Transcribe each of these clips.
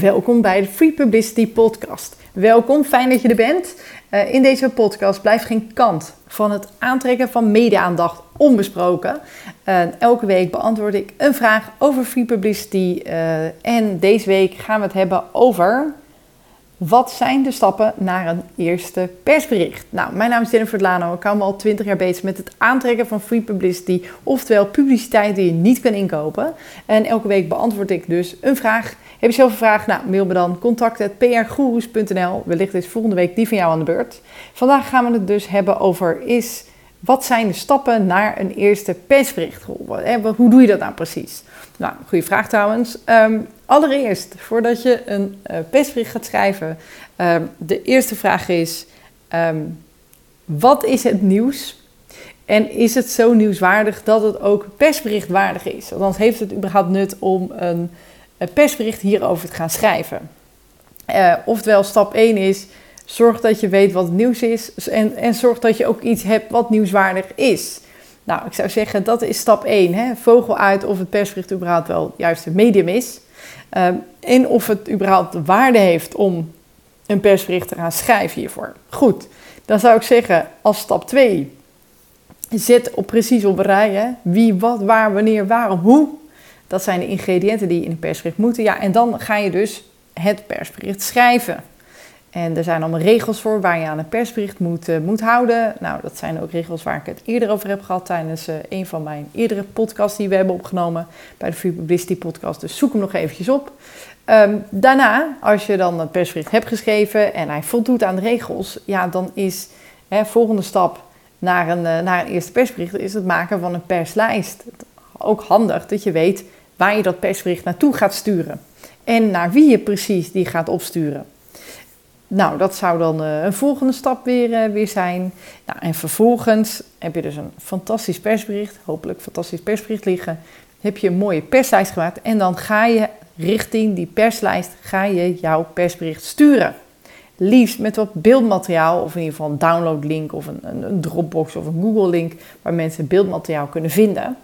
Welkom bij de Free Publicity Podcast. Welkom, fijn dat je er bent. Uh, in deze podcast blijft geen kant van het aantrekken van media-aandacht onbesproken. Elke week beantwoord ik een vraag over free publicity. Uh, en deze week gaan we het hebben over wat zijn de stappen naar een eerste persbericht? Nou, mijn naam is Jennifer Lano. Ik hou me al 20 jaar bezig met het aantrekken van free publicity, oftewel publiciteit die je niet kan inkopen. En elke week beantwoord ik dus een vraag. Heb je zelf een vraag? Nou, mail me dan contact.prgoeroes.nl. Wellicht is volgende week die van jou aan de beurt. Vandaag gaan we het dus hebben over is wat zijn de stappen naar een eerste persbericht? Hoe doe je dat nou precies? Nou, goede vraag trouwens. Ehm, allereerst, voordat je een uh, persbericht gaat schrijven, um, de eerste vraag is: um, wat is het nieuws? En is het zo nieuwswaardig dat het ook persberichtwaardig is? Althans, heeft het überhaupt nut om een, persbericht hierover te gaan schrijven? Uh, oftewel, stap 1 is: zorg dat je weet wat nieuws is en, en zorg dat je ook iets hebt wat nieuwswaardig is. Nou, ik zou zeggen, dat is stap 1. Hè? Vogel uit of het persbericht überhaupt wel juist een medium is. Uh, en of het überhaupt waarde heeft om een persbericht te gaan schrijven hiervoor. Goed, dan zou ik zeggen, als stap 2, zet op precies op rij. Hè? Wie, wat, waar, wanneer, waarom, hoe. Dat zijn de ingrediënten die in een persbericht moeten. Ja, en dan ga je dus het persbericht schrijven. En er zijn allemaal regels voor waar je aan een persbericht moet, uh, moet houden. Nou, dat zijn ook regels waar ik het eerder over heb gehad tijdens uh, een van mijn eerdere podcasts die we hebben opgenomen bij de Free Publicity Podcast. Dus zoek hem nog eventjes op. Um, daarna, als je dan een persbericht hebt geschreven en hij voldoet aan de regels, ja, dan is hè, volgende stap naar een, uh, naar een eerste persbericht is het maken van een perslijst. Ook handig dat je weet waar je dat persbericht naartoe gaat sturen en naar wie je precies die gaat opsturen. Nou, dat zou dan uh, een volgende stap weer, uh, weer zijn. Nou, en vervolgens heb je dus een fantastisch persbericht, hopelijk fantastisch persbericht liggen. Heb je een mooie perslijst gemaakt en dan ga je richting die perslijst ga je jouw persbericht sturen. Liefst met wat beeldmateriaal, of in ieder geval een downloadlink of een, een, Dropbox of een Google link waar mensen beeldmateriaal kunnen vinden.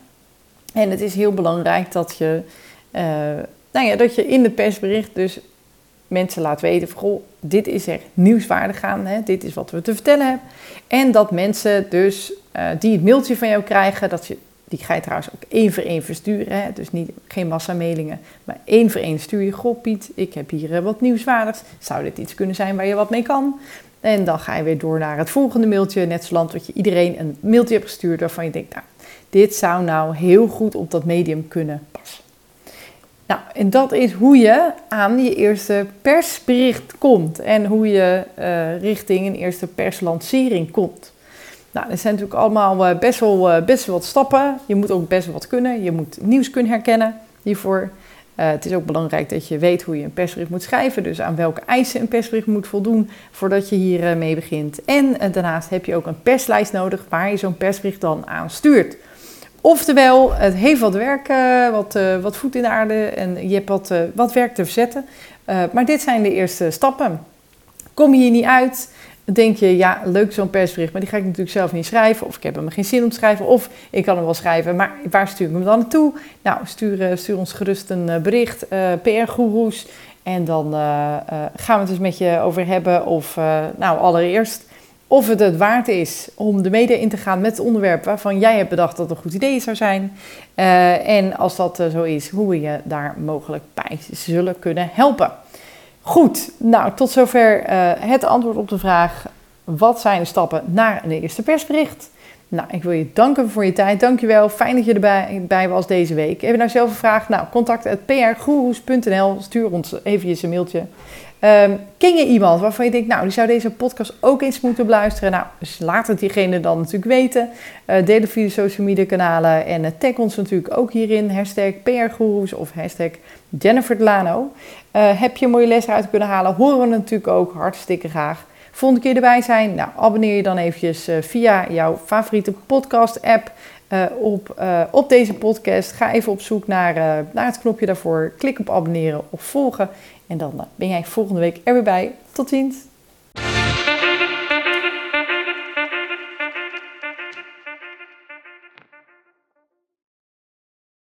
En het is heel belangrijk dat je, uh, nou ja, dat je in het persbericht dus mensen laat weten van, goh, dit is er nieuwswaardig aan, hè, dit is wat we te vertellen hebben. En dat mensen dus uh, die het mailtje van jou krijgen, dat je, die ga je trouwens ook één voor één versturen, hè, dus niet, geen mailingen, maar één voor één stuur je, goh Piet, ik heb hier uh, wat nieuwswaardigs, zou dit iets kunnen zijn waar je wat mee kan? En dan ga je weer door naar het volgende mailtje, net zoals wat je iedereen een mailtje hebt gestuurd waarvan je denkt, nou, dit zou nou heel goed op dat medium kunnen passen. Nou, en dat is hoe je aan je eerste persbericht komt en hoe je uh, richting een eerste perslancering komt. Nou, er zijn natuurlijk allemaal uh, best, wel, uh, best wel wat stappen. Je moet ook best wel wat kunnen. Je moet nieuws kunnen herkennen hiervoor. het is ook belangrijk dat je weet hoe je een persbericht moet schrijven. Dus aan welke eisen een persbericht moet voldoen voordat je hier mee begint. En daarnaast heb je ook een perslijst nodig waar je zo'n persbericht dan aan stuurt. Oftewel, het heeft wat werk, uh, wat, uh, wat voet in de aarde en je hebt wat, uh, wat werk te verzetten. maar dit zijn de eerste stappen. Kom je hier niet uit, denk je, ja, leuk zo'n persbericht, maar die ga ik natuurlijk zelf niet schrijven. Of ik heb hem geen zin om te schrijven, of ik kan hem wel schrijven, maar waar stuur ik hem dan naartoe? Nou, stuur, stuur ons gerust een bericht, PR-goeroes. En dan gaan we het dus met je over hebben. Of, nou, allereerst of het het waard is om de media in te gaan met het onderwerp waarvan jij hebt bedacht dat het een goed idee zou zijn. Uh, en als dat uh, zo is, hoe we je daar mogelijk bij zullen kunnen helpen. Goed, nou tot zover uh, het antwoord op de vraag: wat zijn de stappen naar een eerste persbericht? Nou, ik wil je danken voor je tijd. Dankjewel. Fijn dat je erbij bij was deze week. Heb je nou zelf een vraag? Nou, contact.prgoeroes.nl. Stuur ons even een mailtje. Um, ken je iemand waarvan je denkt, nou, die zou deze podcast ook eens moeten beluisteren? Nou, dus laat het diegene dan natuurlijk weten. Uh, deel het via de social media kanalen en uh, tag ons natuurlijk ook hierin. Hashtag of hashtag Jennifer Delano. Uh, heb je een mooie les eruit kunnen halen? Horen we natuurlijk ook hartstikke graag. Volgende keer erbij zijn? Nou, abonneer je dan eventjes via jouw favoriete podcast app. Uh, op, uh, op deze podcast. Ga even op zoek naar, naar het knopje daarvoor. Klik op abonneren of volgen. En dan ben jij volgende week er weer bij. Tot ziens!